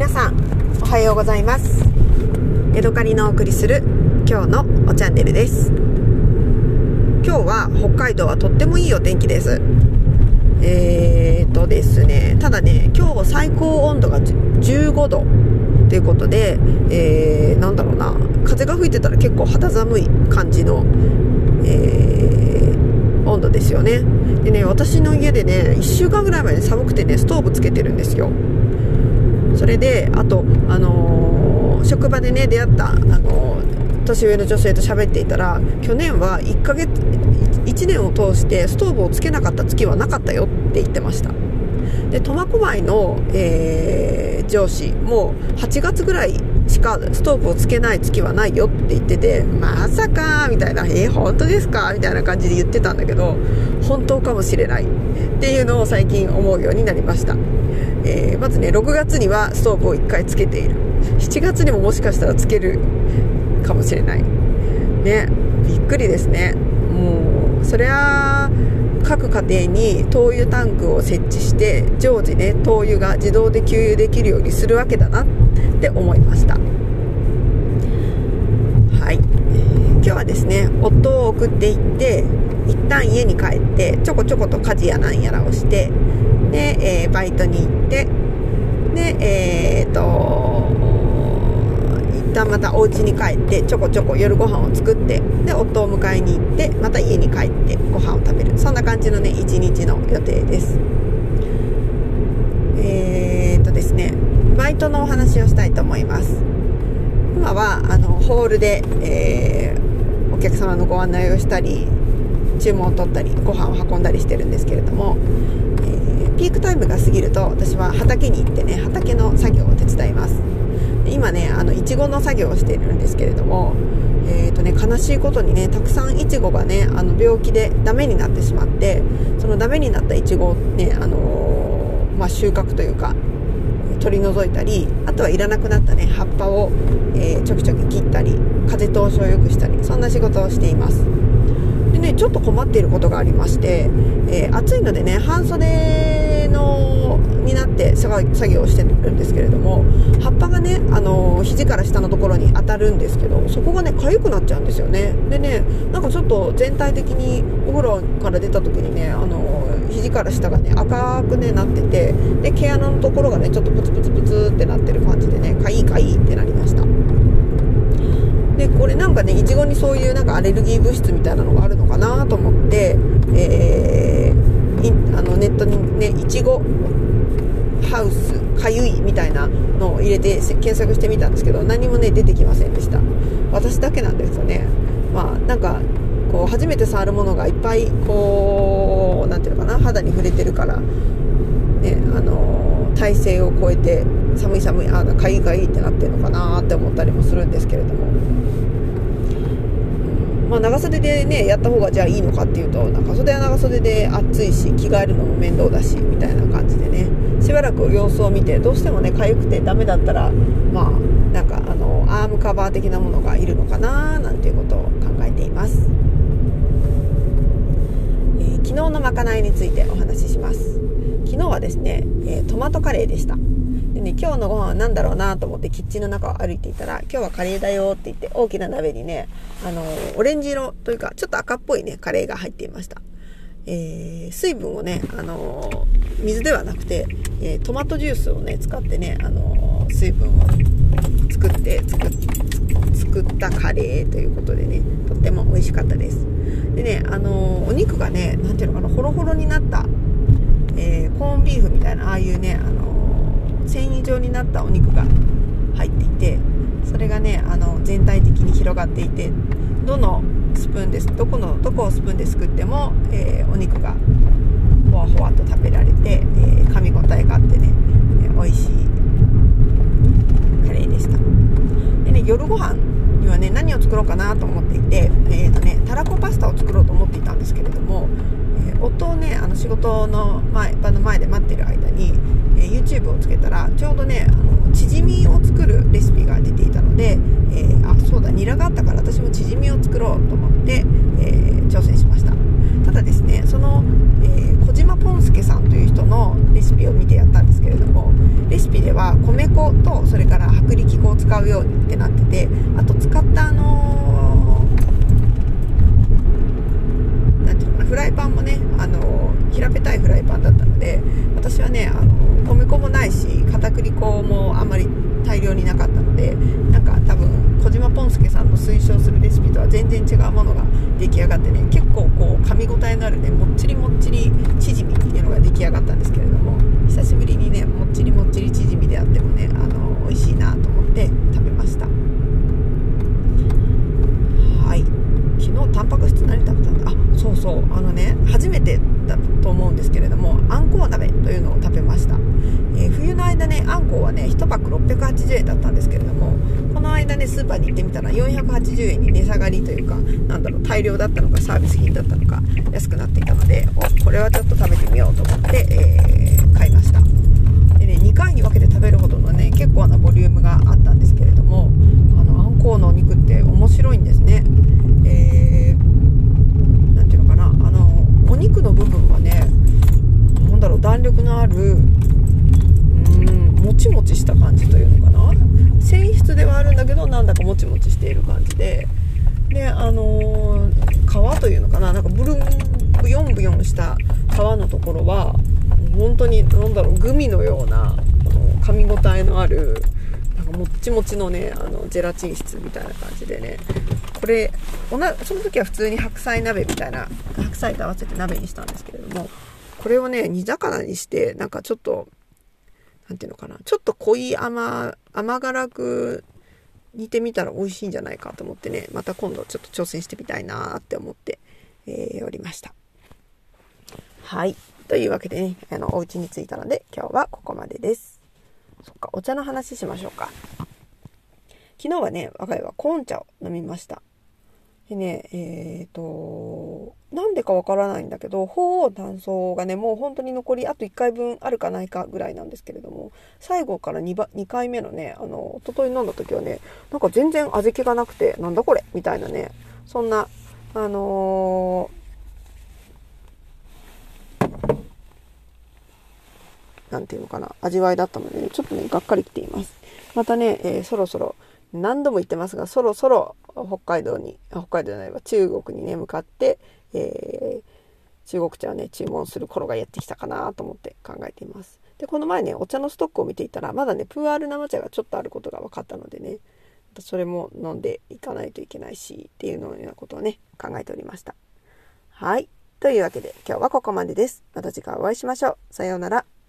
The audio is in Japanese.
皆さんおはようございます。江戸カリのお送りする今日のおチャンネルです。今日は北海道はとってもいいお天気です。えーとですねただね今日最高温度が15度ということで、えー、なんだろうな風が吹いてたら結構肌寒い感じの、えー、温度ですよね。でね私の家でね1週間ぐらい前に寒くてねストーブつけてるんですよ。それであと、あのー、職場でね出会った、あのー、年上の女性と喋っていたら去年は1ヶ月1年を通してストーブをつけなかった月はなかったよって言ってました。で苫小牧の、えー、上司もう8月ぐらいしかストーブをつけない月はないよって言っててまさかみたいなえー、本当ですかみたいな感じで言ってたんだけど本当かもしれないっていうのを最近思うようになりました。えー、まずね6月にはストーブを1回つけている。7月にももしかしたらつけるかもしれない。ねびっくりですね。もうそりゃ各家庭に灯油タンクを設置して常時ね灯油が自動で給油できるようにするわけだなって思いました。はい、今日はですね夫を送っていって一旦家に帰ってちょこちょこと家事やなんやらをしてで、えー、バイトに行って旦またお家に帰ってちょこちょこ夜ご飯を作ってで夫を迎えに行ってまた家に帰ってご飯を食べる。そんな感じのね一日の予定です。えー、っとですねバイトのお話をしたいと思います。今はあのホールで、えー、お客様のご案内をしたり注文を取ったりご飯を運んだりしてるんですけれどもピークタイムが過ぎると私は畑に行ってね畑の作業を手伝います。今ねあのいちごの作業をしているんですけれどもえーとね、悲しいことにねたくさんいちごがねあの病気でダメになってしまってそのダメになったいちごをね、あのー、まあ、収穫というか取り除いたりあとはいらなくなったね葉っぱを、えー、ちょきちょき切ったり風通しを良くしたりそんな仕事をしています。でねちょっと困っていることがありまして、えー、暑いのでね半袖のになって作業をしてるんですけれども葉っぱがね、あの肘から下のところに当たるんですけどそこがね痒くなっちゃうんですよね。でねなんかちょっと全体的にお風呂から出た時にね、あの肘から下がね赤くねなっててで毛穴のところがねちょっとプツプツプツってなってる感じでねかいかいってなりました。でこれなんかねいちごにそういうなんかアレルギー物質みたいなのがあるのかなと思って、えー、あのネットにねいちごハウスかゆいみたいなのを入れて検索してみたんですけど何もね出てきませんでした。私だけなんですよね。まあなんかこう初めて触るものがいっぱいこう何ていうのかな肌に触れてるからねあの体勢を超えて寒い寒いあかゆいかゆいってなってるのかなって思ったりもするんですけれども。まあ、長袖でねやった方がじゃあいいのかっていうと長袖は長袖で暑いし着替えるのも面倒だしみたいな感じでね。しばらく様子を見てどうしてもね痒くてダメだったらまあなんかあのアームカバー的なものがいるのかななんていうことを考えています、えー、昨日のまかないについてお話しします。昨日はですね、えー、トマトカレーでしたでね、今日のご飯は何だろうなと思ってキッチンの中を歩いていたら、今日はカレーだよって言って大きな鍋にね、あの、オレンジ色というか、ちょっと赤っぽいね、カレーが入っていました。えー、水分をね、あの水ではなくて、え、トマトジュースをね、使ってね、あの水分を作って作っ、作ったカレーということでね、とっても美味しかったです。でね、あのお肉がね、なんていうのかな、ホロホロになった、コーンビーフみたいな、ああいうね、あの繊維状になったお肉が入っていてそれがねあの全体的に広がっていてどのスプーンですどこのどこをスプーンですくっても、えー、お肉がほわほわと食べられて、えー、噛み応えがあってね、えー、美味しいカレーでした。でね夜ご飯にはね何を作ろうかなと思っていて、えーとね、たらこパスタを作ろうと思っていたんですけれども、夫をねあの仕事の前場の前で待ってる間にえ YouTube をつけたらちょうどねあのチヂミを作るレシピが出ていたので、えー、あそうだニラがあったから私もチヂミを作ろうと思って、えー、挑戦しました。ただですねその、え、小島ポンスケさんという人のレシピを見てやったんですけれどもレシピでは米粉とそれから薄力粉を使うようにってなっててあと使ったあのー、なんていうのかなフライパンもねあの、平べたいフライパンだったので私はねあの米粉もないし片栗粉もあまり大量になかったのでなんか多分小島ポンスケさんの推奨するレシピとは全然違うものが出来上がってね結構こう噛み応えのあるねもっちりもっちりチヂミっていうのが出来上がったんですけれども久しぶりにねもっちりもっちりチヂミであってもねあの美味しいなと思って食べましたはい昨日タンパク質何食べたんだあそうそうあのね初めてだと思うんですけれどもあんこう鍋というのを食べました、えー、冬の間ねあんこうはね1パック680円だったんですけれどもこの間ねスーパーに行ってみたら480円に値下がりというかなんだろう大量だったのかサービス品だったのか安くなっていたのでおこれはちょっと食べてみようと思って、えー、買いました。でね2回に分けて食べるほどのね結構なボリュームがあったんですけれどもあのあんこうのお肉って面白いんですねえー、なんていうのかなあのお肉の部分はねなんだろう弾力のあるうんもちもちした感じというのかな。繊維質ではあるんだけどなんだかもちもちしている感じで。であのー、皮というのかな。なんかブルンブヨンブヨンした皮のところは本当に何だろうグミのようなあの噛み応えのあるなんかもっちもちのねあのジェラチン質みたいな感じでね。これその時は普通に白菜鍋みたいな白菜と合わせて鍋にしたんですけれどもこれをね煮魚にしてなんかちょっと何ていうのかなちょっと濃い甘甘辛く煮てみたら美味しいんじゃないかと思ってねまた今度ちょっと挑戦してみたいなって思って、えー、おりました。はい。というわけでねあのお家に着いたので今日はここまでです。そっかお茶の話しましょうか。昨日はね我が家はコーン茶を飲みました。でね、えっ、ー、と、なんでかわからないんだけど、鳳凰炭素がね、もう本当に残りあと1回分あるかないかぐらいなんですけれども、最後から 2, 2回目のね、あの、おととい飲んだ時はね、なんか全然小豆がなくて、なんだこれみたいなね、そんな、あのー、なんていうのかな、味わいだったので、ね、ちょっとね、がっかりきています。またね、えー、そろそろ、何度も言ってますが、そろそろ北海道に、北海道じゃないわ、中国にね、向かって、えー、中国茶をね、注文する頃がやってきたかなと思って考えています。で、この前ね、お茶のストックを見ていたら、まだね、プーアール生茶がちょっとあることが分かったのでね、それも飲んでいかないといけないし、っていうようなことをね、考えておりました。はい。というわけで、今日はここまでです。また次回お会いしましょう。さようなら。